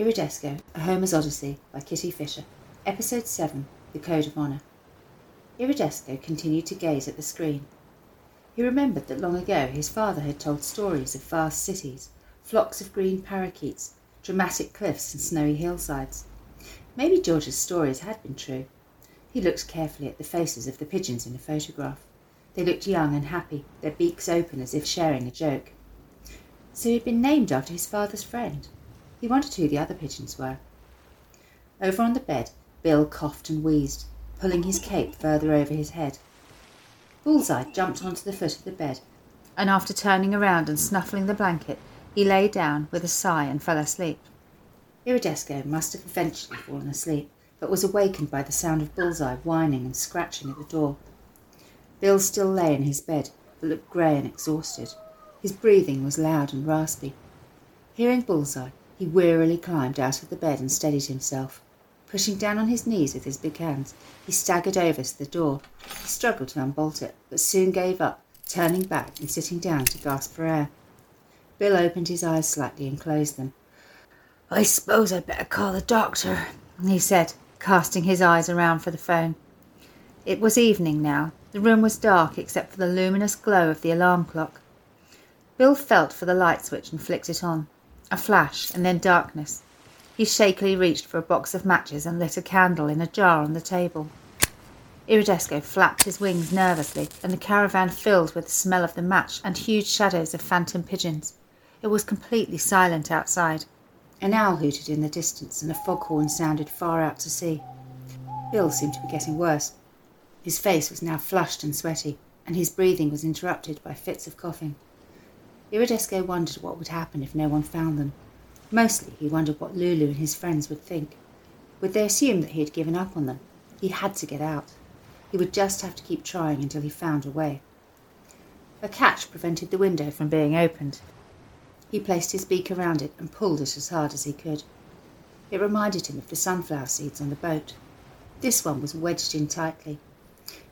Iridesco, A Homer's Odyssey by Kitty Fisher. Episode 7 The Code of Honour. Iridesco continued to gaze at the screen. He remembered that long ago his father had told stories of vast cities, flocks of green parakeets, dramatic cliffs, and snowy hillsides. Maybe George's stories had been true. He looked carefully at the faces of the pigeons in the photograph. They looked young and happy, their beaks open as if sharing a joke. So he had been named after his father's friend. He wondered who the other pigeons were. Over on the bed, Bill coughed and wheezed, pulling his cape further over his head. Bullseye jumped onto the foot of the bed, and after turning around and snuffling the blanket, he lay down with a sigh and fell asleep. Iridesco must have eventually fallen asleep, but was awakened by the sound of Bullseye whining and scratching at the door. Bill still lay in his bed, but looked grey and exhausted. His breathing was loud and raspy. Hearing Bullseye, he wearily climbed out of the bed and steadied himself. Pushing down on his knees with his big hands, he staggered over to the door. He struggled to unbolt it, but soon gave up, turning back and sitting down to gasp for air. Bill opened his eyes slightly and closed them. I suppose I'd better call the doctor, he said, casting his eyes around for the phone. It was evening now. The room was dark except for the luminous glow of the alarm clock. Bill felt for the light switch and flicked it on. A flash, and then darkness. He shakily reached for a box of matches and lit a candle in a jar on the table. Iridesco flapped his wings nervously, and the caravan filled with the smell of the match and huge shadows of phantom pigeons. It was completely silent outside. An owl hooted in the distance, and a foghorn sounded far out to sea. Bill seemed to be getting worse. His face was now flushed and sweaty, and his breathing was interrupted by fits of coughing. Iridesco wondered what would happen if no one found them. Mostly he wondered what Lulu and his friends would think. Would they assume that he had given up on them? He had to get out. He would just have to keep trying until he found a way. A catch prevented the window from being opened. He placed his beak around it and pulled it as hard as he could. It reminded him of the sunflower seeds on the boat. This one was wedged in tightly.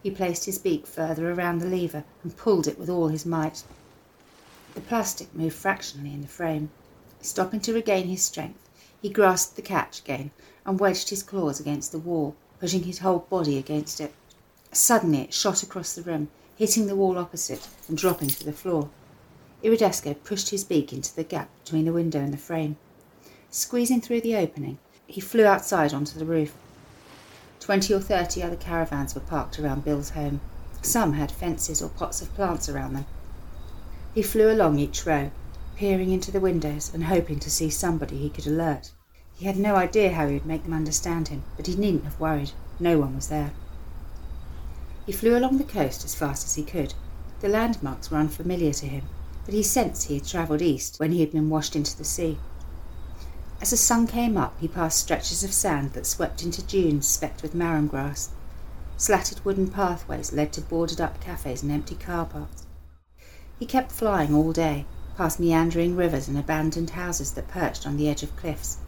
He placed his beak further around the lever and pulled it with all his might. The plastic moved fractionally in the frame. Stopping to regain his strength, he grasped the catch again and wedged his claws against the wall, pushing his whole body against it. Suddenly it shot across the room, hitting the wall opposite and dropping to the floor. Iridesco pushed his beak into the gap between the window and the frame. Squeezing through the opening, he flew outside onto the roof. Twenty or thirty other caravans were parked around Bill's home. Some had fences or pots of plants around them. He flew along each row, peering into the windows and hoping to see somebody he could alert. He had no idea how he would make them understand him, but he needn't have worried. No one was there. He flew along the coast as fast as he could. The landmarks were unfamiliar to him, but he sensed he had travelled east when he had been washed into the sea. As the sun came up, he passed stretches of sand that swept into dunes specked with marram grass. Slatted wooden pathways led to boarded up cafes and empty car parks. He kept flying all day, past meandering rivers and abandoned houses that perched on the edge of cliffs.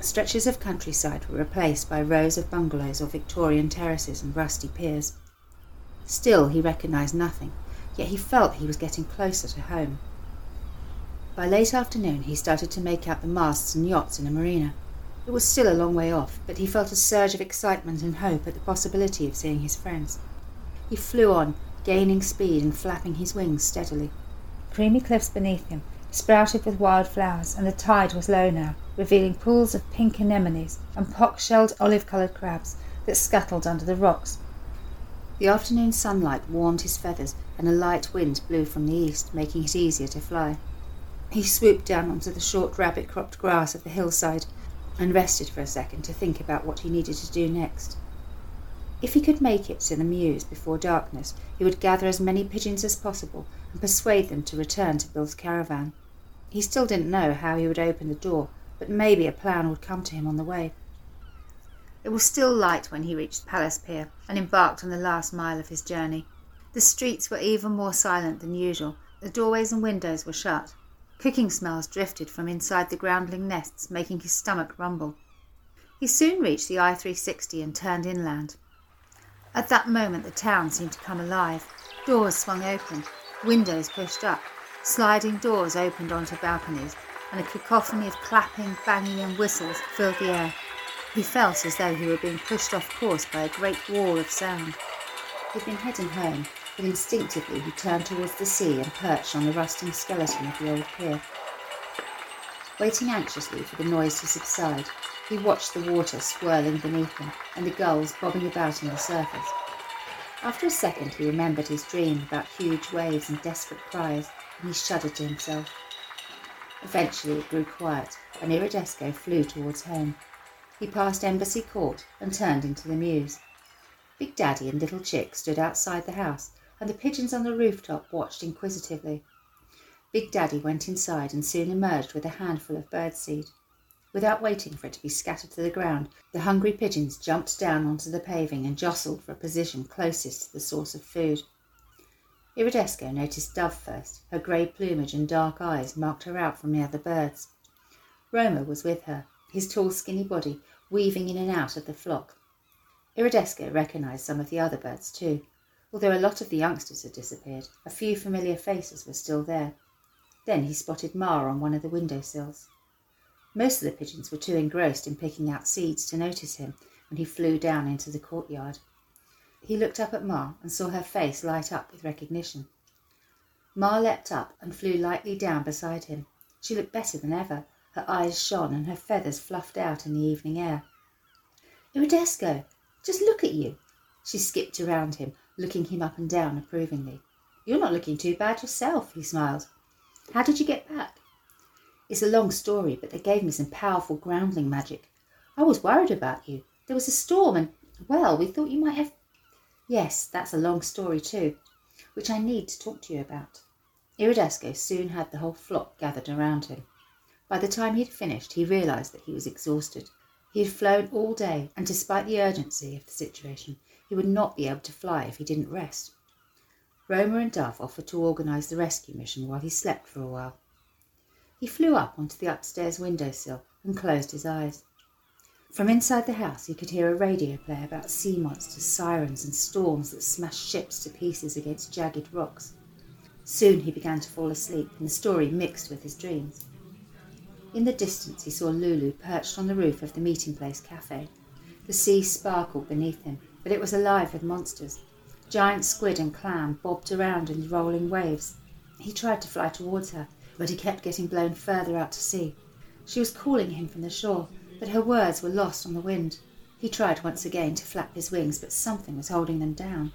Stretches of countryside were replaced by rows of bungalows or Victorian terraces and rusty piers. Still, he recognised nothing, yet he felt he was getting closer to home. By late afternoon, he started to make out the masts and yachts in a marina. It was still a long way off, but he felt a surge of excitement and hope at the possibility of seeing his friends. He flew on, gaining speed and flapping his wings steadily. Creamy cliffs beneath him sprouted with wild flowers, and the tide was low now, revealing pools of pink anemones and pock-shelled olive-coloured crabs that scuttled under the rocks. The afternoon sunlight warmed his feathers, and a light wind blew from the east, making it easier to fly. He swooped down onto the short rabbit-cropped grass of the hillside and rested for a second to think about what he needed to do next. If he could make it to the mews before darkness, he would gather as many pigeons as possible and persuade them to return to Bill's caravan. He still didn't know how he would open the door, but maybe a plan would come to him on the way. It was still light when he reached Palace Pier and embarked on the last mile of his journey. The streets were even more silent than usual. The doorways and windows were shut. Cooking smells drifted from inside the groundling nests, making his stomach rumble. He soon reached the I 360 and turned inland. At that moment, the town seemed to come alive. Doors swung open, windows pushed up, sliding doors opened onto balconies, and a cacophony of clapping, banging, and whistles filled the air. He felt as though he were being pushed off course by a great wall of sound. He'd been heading home, but instinctively he turned towards the sea and perched on the rusting skeleton of the old pier. Waiting anxiously for the noise to subside, he watched the water swirling beneath him and the gulls bobbing about on the surface. After a second, he remembered his dream about huge waves and desperate cries, and he shuddered to himself. Eventually, it grew quiet, and Iridesco flew towards home. He passed Embassy Court and turned into the mews. Big Daddy and Little Chick stood outside the house, and the pigeons on the rooftop watched inquisitively. Big Daddy went inside and soon emerged with a handful of birdseed. Without waiting for it to be scattered to the ground, the hungry pigeons jumped down onto the paving and jostled for a position closest to the source of food. Iridesco noticed Dove first. Her grey plumage and dark eyes marked her out from the other birds. Roma was with her, his tall skinny body weaving in and out of the flock. Iridesco recognised some of the other birds too. Although a lot of the youngsters had disappeared, a few familiar faces were still there. Then he spotted Ma on one of the window sills. Most of the pigeons were too engrossed in picking out seeds to notice him when he flew down into the courtyard. He looked up at Ma and saw her face light up with recognition. Ma leapt up and flew lightly down beside him. She looked better than ever. Her eyes shone and her feathers fluffed out in the evening air. Iridesco, just look at you. She skipped around him, looking him up and down approvingly. You're not looking too bad yourself, he smiled. How did you get back? It's a long story, but they gave me some powerful groundling magic. I was worried about you. There was a storm, and, well, we thought you might have. Yes, that's a long story too, which I need to talk to you about. Iridesco soon had the whole flock gathered around him. By the time he had finished, he realized that he was exhausted. He had flown all day, and despite the urgency of the situation, he would not be able to fly if he didn't rest. Roma and Dove offered to organise the rescue mission while he slept for a while. He flew up onto the upstairs window sill and closed his eyes. From inside the house he could hear a radio play about sea monsters, sirens, and storms that smashed ships to pieces against jagged rocks. Soon he began to fall asleep, and the story mixed with his dreams. In the distance he saw Lulu perched on the roof of the meeting place cafe. The sea sparkled beneath him, but it was alive with monsters, Giant squid and clam bobbed around in rolling waves. He tried to fly towards her, but he kept getting blown further out to sea. She was calling him from the shore, but her words were lost on the wind. He tried once again to flap his wings, but something was holding them down.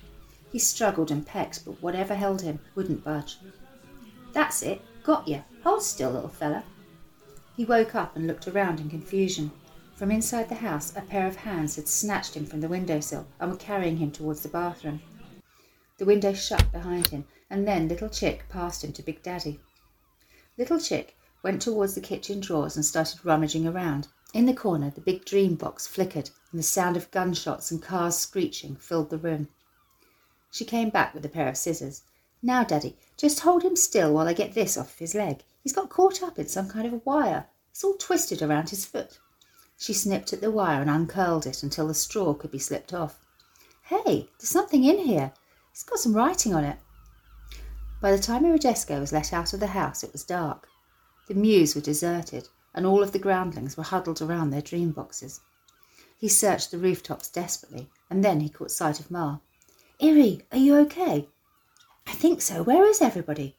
He struggled and pecked, but whatever held him wouldn't budge. That's it, got you. Hold still, little fella. He woke up and looked around in confusion. From inside the house, a pair of hands had snatched him from the window sill and were carrying him towards the bathroom. The window shut behind him, and then Little Chick passed him to Big Daddy. Little Chick went towards the kitchen drawers and started rummaging around. In the corner, the big dream box flickered, and the sound of gunshots and cars screeching filled the room. She came back with a pair of scissors. Now, Daddy, just hold him still while I get this off his leg. He's got caught up in some kind of a wire. It's all twisted around his foot. She snipped at the wire and uncurled it until the straw could be slipped off. Hey, there's something in here. It's got some writing on it. By the time Iridesco was let out of the house, it was dark. The mews were deserted, and all of the groundlings were huddled around their dream boxes. He searched the rooftops desperately, and then he caught sight of Ma. Iri, are you okay? I think so. Where is everybody?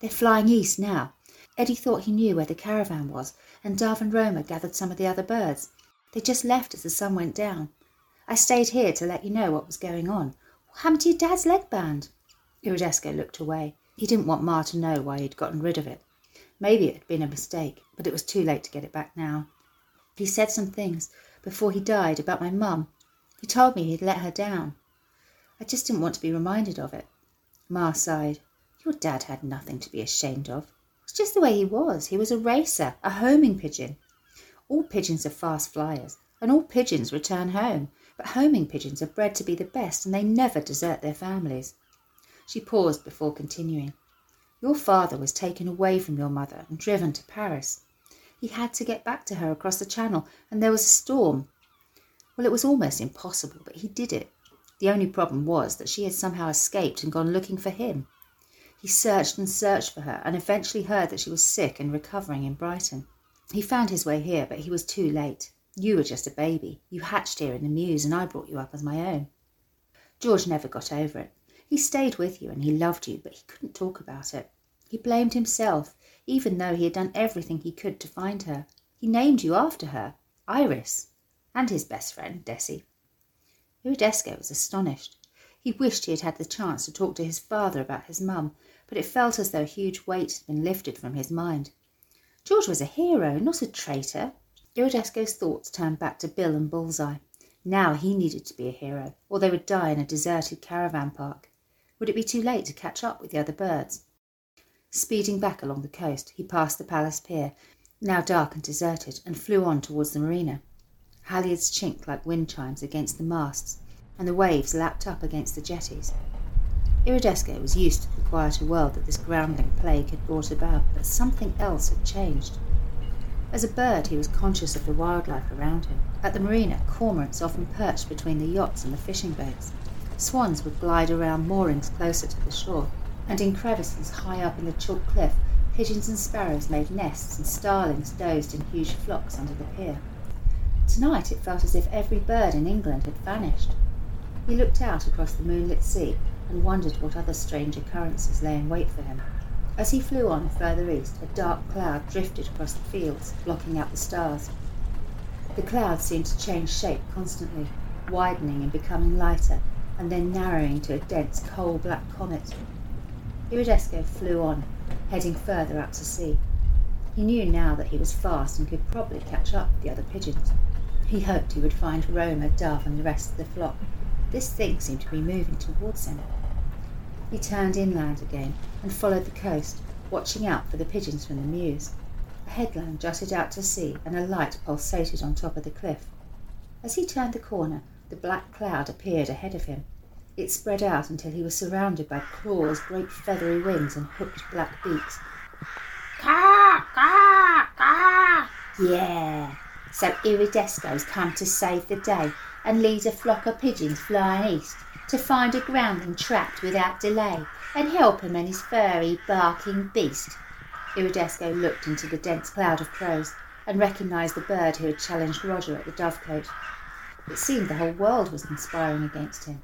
They're flying east now. Eddie thought he knew where the caravan was, and Dove and Roma gathered some of the other birds. They just left as the sun went down. I stayed here to let you know what was going on. What happened to your dad's leg band? Iridesco looked away. He didn't want Ma to know why he'd gotten rid of it. Maybe it had been a mistake, but it was too late to get it back now. He said some things before he died about my mum. He told me he'd let her down. I just didn't want to be reminded of it. Ma sighed. Your dad had nothing to be ashamed of. It's just the way he was. He was a racer, a homing pigeon. All pigeons are fast flyers, and all pigeons return home, but homing pigeons are bred to be the best and they never desert their families. She paused before continuing. Your father was taken away from your mother and driven to Paris. He had to get back to her across the channel and there was a storm. Well, it was almost impossible, but he did it. The only problem was that she had somehow escaped and gone looking for him. He He searched and searched for her and eventually heard that she was sick and recovering in Brighton. He found his way here, but he was too late. You were just a baby. You hatched here in the mews, and I brought you up as my own. George never got over it. He stayed with you and he loved you, but he couldn't talk about it. He blamed himself, even though he had done everything he could to find her. He named you after her, Iris, and his best friend, Desi. Iridesco was astonished. He wished he had had the chance to talk to his father about his mum, but it felt as though a huge weight had been lifted from his mind. George was a hero, not a traitor. Iridesco's thoughts turned back to Bill and Bullseye. Now he needed to be a hero, or they would die in a deserted caravan park. Would it be too late to catch up with the other birds? Speeding back along the coast, he passed the palace pier, now dark and deserted, and flew on towards the marina. Halyards chinked like wind chimes against the masts, and the waves lapped up against the jetties. Iridesco was used to the quieter world that this groundling plague had brought about, but something else had changed. As a bird, he was conscious of the wildlife around him. At the marina, cormorants often perched between the yachts and the fishing boats. Swans would glide around moorings closer to the shore, and in crevices high up in the chalk cliff, pigeons and sparrows made nests and starlings dozed in huge flocks under the pier. Tonight it felt as if every bird in England had vanished. He looked out across the moonlit sea and wondered what other strange occurrences lay in wait for him. As he flew on further east, a dark cloud drifted across the fields, blocking out the stars. The cloud seemed to change shape constantly, widening and becoming lighter, and then narrowing to a dense coal black comet. Iridesco flew on, heading further out to sea. He knew now that he was fast and could probably catch up with the other pigeons. He hoped he would find Roma, Dove, and the rest of the flock. This thing seemed to be moving towards him. He turned inland again and followed the coast, watching out for the pigeons from the mews. A headland jutted out to sea and a light pulsated on top of the cliff. As he turned the corner, the black cloud appeared ahead of him. It spread out until he was surrounded by claws, great feathery wings, and hooked black beaks. Caw, caw, caw. Yeah, so Iridesco's come to save the day and lead a flock of pigeons flying east to find a groundling trapped without delay and help him and his furry, barking beast. Iridesco looked into the dense cloud of crows and recognised the bird who had challenged Roger at the Dovecote. It seemed the whole world was conspiring against him.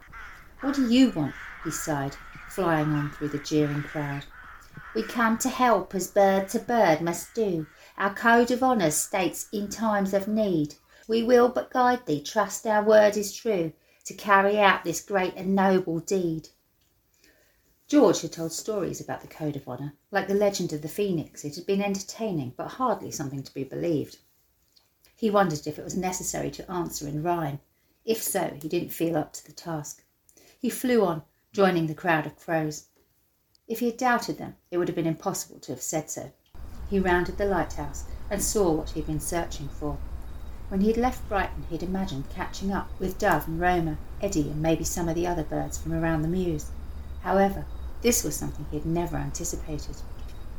What do you want? he sighed, flying on through the jeering crowd. We come to help as bird to bird must do. Our code of honour states in times of need. We will but guide thee, trust our word is true, to carry out this great and noble deed. George had told stories about the Code of Honour. Like the legend of the Phoenix, it had been entertaining, but hardly something to be believed. He wondered if it was necessary to answer in rhyme. If so, he didn't feel up to the task. He flew on, joining the crowd of crows. If he had doubted them, it would have been impossible to have said so. He rounded the lighthouse and saw what he had been searching for. When he had left Brighton, he had imagined catching up with Dove and Roma, Eddie, and maybe some of the other birds from around the mews. However, this was something he had never anticipated.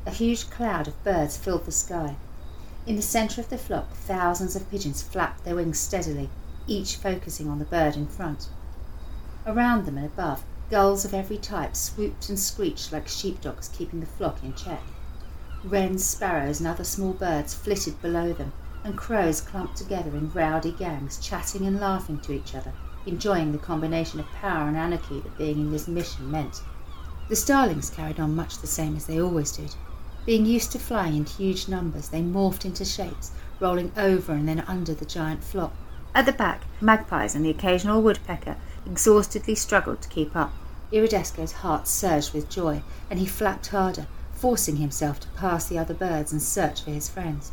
A huge cloud of birds filled the sky. In the centre of the flock, thousands of pigeons flapped their wings steadily, each focusing on the bird in front. Around them and above, gulls of every type swooped and screeched like sheepdogs keeping the flock in check. Wrens, sparrows, and other small birds flitted below them, and crows clumped together in rowdy gangs, chatting and laughing to each other, enjoying the combination of power and anarchy that being in this mission meant. The starlings carried on much the same as they always did. Being used to flying in huge numbers, they morphed into shapes, rolling over and then under the giant flock. At the back, magpies and the occasional woodpecker exhaustedly struggled to keep up. Iridesco's heart surged with joy, and he flapped harder, forcing himself to pass the other birds and search for his friends.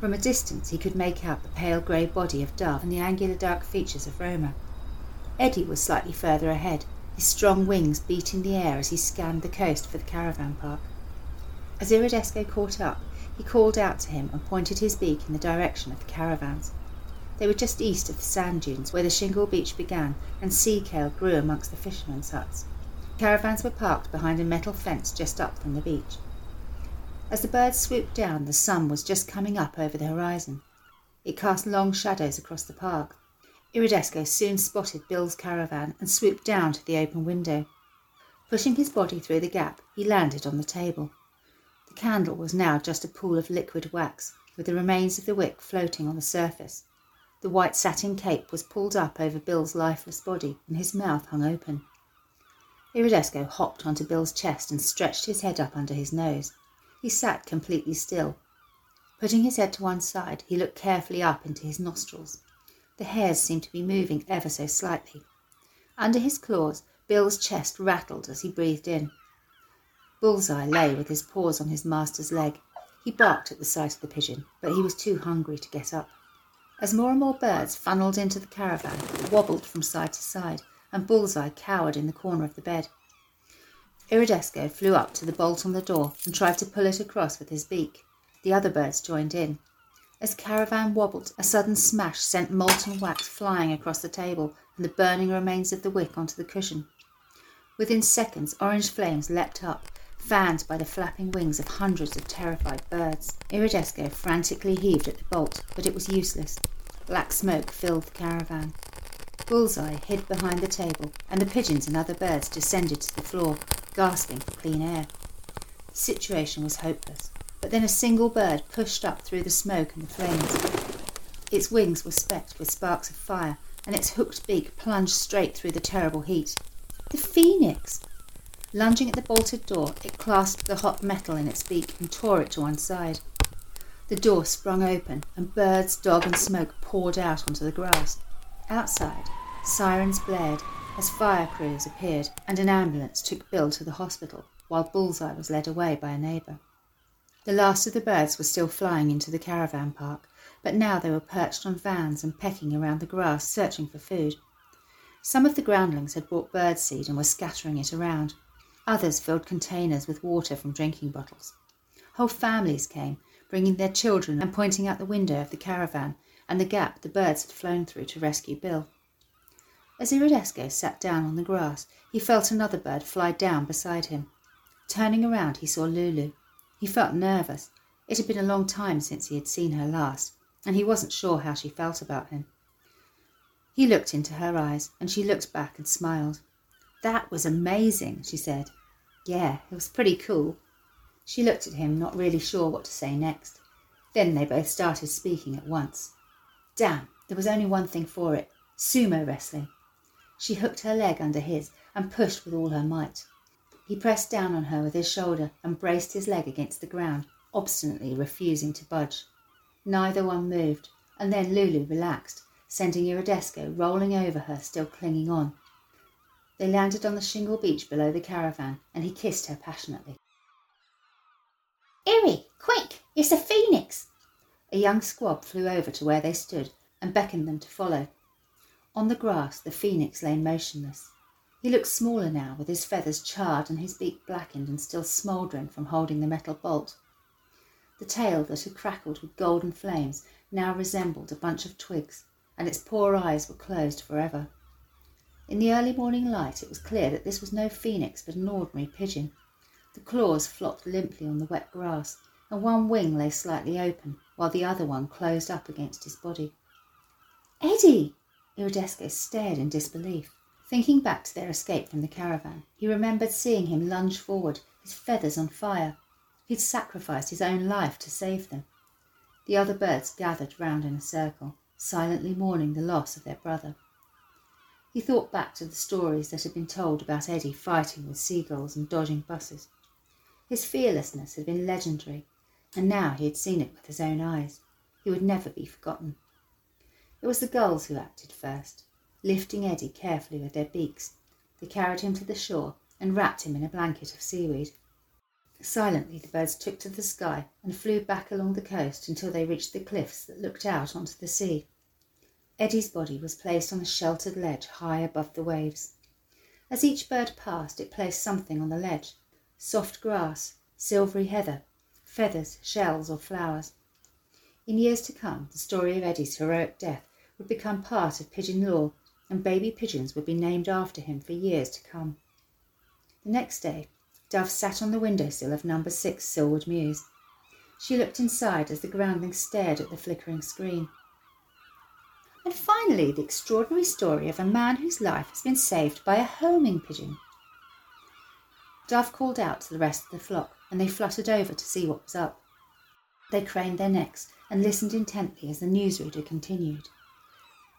From a distance he could make out the pale grey body of Dove and the angular dark features of Roma. Eddie was slightly further ahead, his strong wings beating the air as he scanned the coast for the caravan park. As Iridesco caught up, he called out to him and pointed his beak in the direction of the caravans. They were just east of the sand dunes where the shingle beach began and sea kale grew amongst the fishermen's huts. Caravans were parked behind a metal fence just up from the beach. As the birds swooped down, the sun was just coming up over the horizon. It cast long shadows across the park. Iridesco soon spotted Bill's caravan and swooped down to the open window. Pushing his body through the gap, he landed on the table. The candle was now just a pool of liquid wax, with the remains of the wick floating on the surface. The white satin cape was pulled up over Bill's lifeless body, and his mouth hung open. Iridesco hopped onto Bill's chest and stretched his head up under his nose. He sat completely still. Putting his head to one side, he looked carefully up into his nostrils. The hairs seemed to be moving ever so slightly. Under his claws, Bill's chest rattled as he breathed in. Bullseye lay with his paws on his master's leg. He barked at the sight of the pigeon, but he was too hungry to get up. As more and more birds funneled into the caravan, it wobbled from side to side, and Bullseye cowered in the corner of the bed. Iridesco flew up to the bolt on the door and tried to pull it across with his beak. The other birds joined in. As Caravan wobbled, a sudden smash sent molten wax flying across the table and the burning remains of the wick onto the cushion. Within seconds, orange flames leapt up, fanned by the flapping wings of hundreds of terrified birds. Iridesco frantically heaved at the bolt, but it was useless. Black smoke filled the caravan. Bullseye hid behind the table, and the pigeons and other birds descended to the floor, gasping for clean air. The situation was hopeless, but then a single bird pushed up through the smoke and the flames. Its wings were specked with sparks of fire, and its hooked beak plunged straight through the terrible heat. The phoenix! Lunging at the bolted door, it clasped the hot metal in its beak and tore it to one side. The door sprung open, and birds, dog, and smoke poured out onto the grass. Outside, sirens blared as fire crews appeared, and an ambulance took Bill to the hospital, while Bullseye was led away by a neighbour. The last of the birds were still flying into the caravan park, but now they were perched on vans and pecking around the grass, searching for food. Some of the groundlings had brought bird seed and were scattering it around. Others filled containers with water from drinking bottles. Whole families came, bringing their children and pointing out the window of the caravan and the gap the birds had flown through to rescue Bill. As Iridesco sat down on the grass, he felt another bird fly down beside him. Turning around, he saw Lulu. He felt nervous. It had been a long time since he had seen her last, and he wasn't sure how she felt about him. He looked into her eyes, and she looked back and smiled. That was amazing, she said. Yeah, it was pretty cool. She looked at him, not really sure what to say next. Then they both started speaking at once. Damn, there was only one thing for it sumo wrestling. She hooked her leg under his and pushed with all her might. He pressed down on her with his shoulder and braced his leg against the ground, obstinately refusing to budge. Neither one moved, and then Lulu relaxed, sending Iridesco rolling over her, still clinging on. They landed on the shingle beach below the caravan, and he kissed her passionately. Iri, quick! It's a phoenix! A young squab flew over to where they stood and beckoned them to follow. On the grass, the phoenix lay motionless. He looked smaller now, with his feathers charred and his beak blackened and still smouldering from holding the metal bolt. The tail that had crackled with golden flames now resembled a bunch of twigs, and its poor eyes were closed forever. In the early morning light, it was clear that this was no phoenix but an ordinary pigeon. The claws flopped limply on the wet grass, and one wing lay slightly open, while the other one closed up against his body. Eddie! Iridesco stared in disbelief. Thinking back to their escape from the caravan, he remembered seeing him lunge forward, his feathers on fire. He'd sacrificed his own life to save them. The other birds gathered round in a circle silently mourning the loss of their brother. He thought back to the stories that had been told about Eddie fighting with seagulls and dodging buses. His fearlessness had been legendary, and now he had seen it with his own eyes. He would never be forgotten. It was the gulls who acted first, lifting Eddie carefully with their beaks. They carried him to the shore and wrapped him in a blanket of seaweed. Silently, the birds took to the sky and flew back along the coast until they reached the cliffs that looked out onto the sea. Eddie's body was placed on a sheltered ledge high above the waves. As each bird passed, it placed something on the ledge soft grass, silvery heather, feathers, shells, or flowers. In years to come, the story of Eddie's heroic death would become part of pigeon lore, and baby pigeons would be named after him for years to come. The next day, Dove sat on the window sill of number six Silwood Mews. She looked inside as the groundling stared at the flickering screen. And finally, the extraordinary story of a man whose life has been saved by a homing pigeon. Dove called out to the rest of the flock, and they fluttered over to see what was up. They craned their necks and listened intently as the newsreader continued.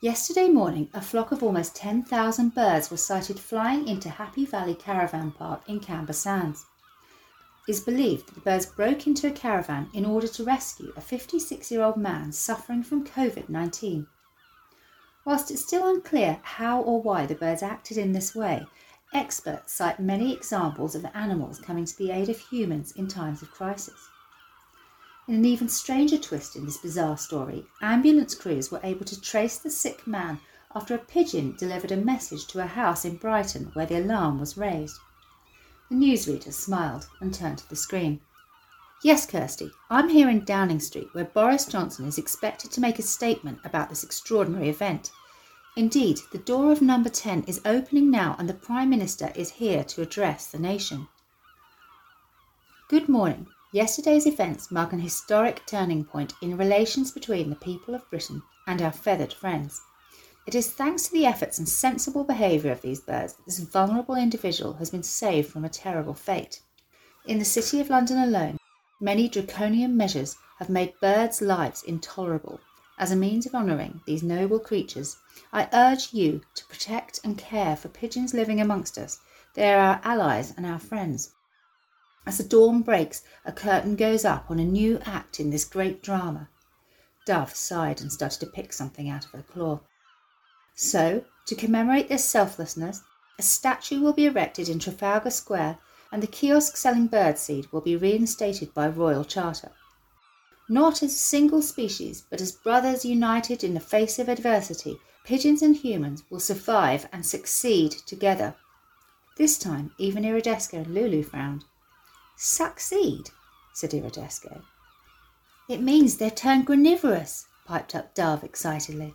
Yesterday morning, a flock of almost 10,000 birds were sighted flying into Happy Valley Caravan Park in Camber Sands. It is believed that the birds broke into a caravan in order to rescue a 56 year old man suffering from COVID 19. Whilst it's still unclear how or why the birds acted in this way, experts cite many examples of animals coming to the aid of humans in times of crisis. In an even stranger twist in this bizarre story, ambulance crews were able to trace the sick man after a pigeon delivered a message to a house in Brighton where the alarm was raised. The newsreader smiled and turned to the screen. Yes, Kirsty, I'm here in Downing Street where Boris Johnson is expected to make a statement about this extraordinary event. Indeed, the door of number 10 is opening now and the Prime Minister is here to address the nation. Good morning. Yesterday's events mark an historic turning point in relations between the people of Britain and our feathered friends. It is thanks to the efforts and sensible behaviour of these birds that this vulnerable individual has been saved from a terrible fate. In the City of London alone, many draconian measures have made birds' lives intolerable. As a means of honouring these noble creatures, I urge you to protect and care for pigeons living amongst us. They are our allies and our friends. As the dawn breaks, a curtain goes up on a new act in this great drama. Dove sighed and started to pick something out of her claw. So, to commemorate their selflessness, a statue will be erected in Trafalgar Square and the kiosk selling birdseed will be reinstated by royal charter. Not as a single species, but as brothers united in the face of adversity, pigeons and humans will survive and succeed together. This time, even Iridesco and Lulu frowned. Succeed, said Iridesco. It means they're turned granivorous, piped up Dove excitedly.